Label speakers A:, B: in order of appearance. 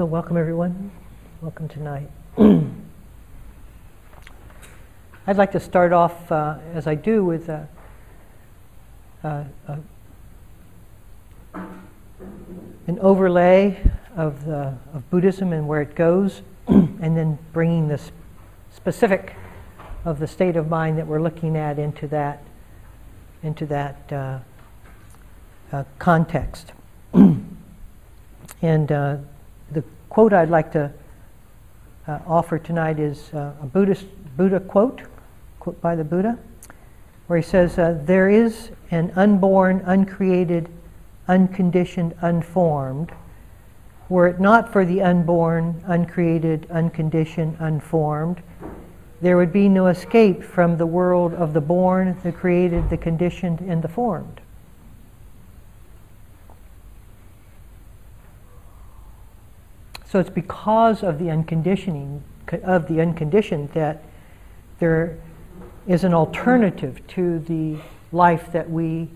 A: So, welcome everyone. Welcome tonight. I'd like to start off, uh, as I do, with a, a, a, an overlay of, the, of Buddhism and where it goes, and then bringing the specific of the state of mind that we're looking at into that, into that uh, uh, context. and uh, the quote I'd like to uh, offer tonight is uh, a Buddhist Buddha quote, quote by the Buddha, where he says, uh, "There is an unborn, uncreated, unconditioned, unformed. Were it not for the unborn, uncreated, unconditioned, unformed, there would be no escape from the world of the born, the created, the conditioned, and the formed." So it's because of the unconditioning of the unconditioned that there is an alternative to the life that we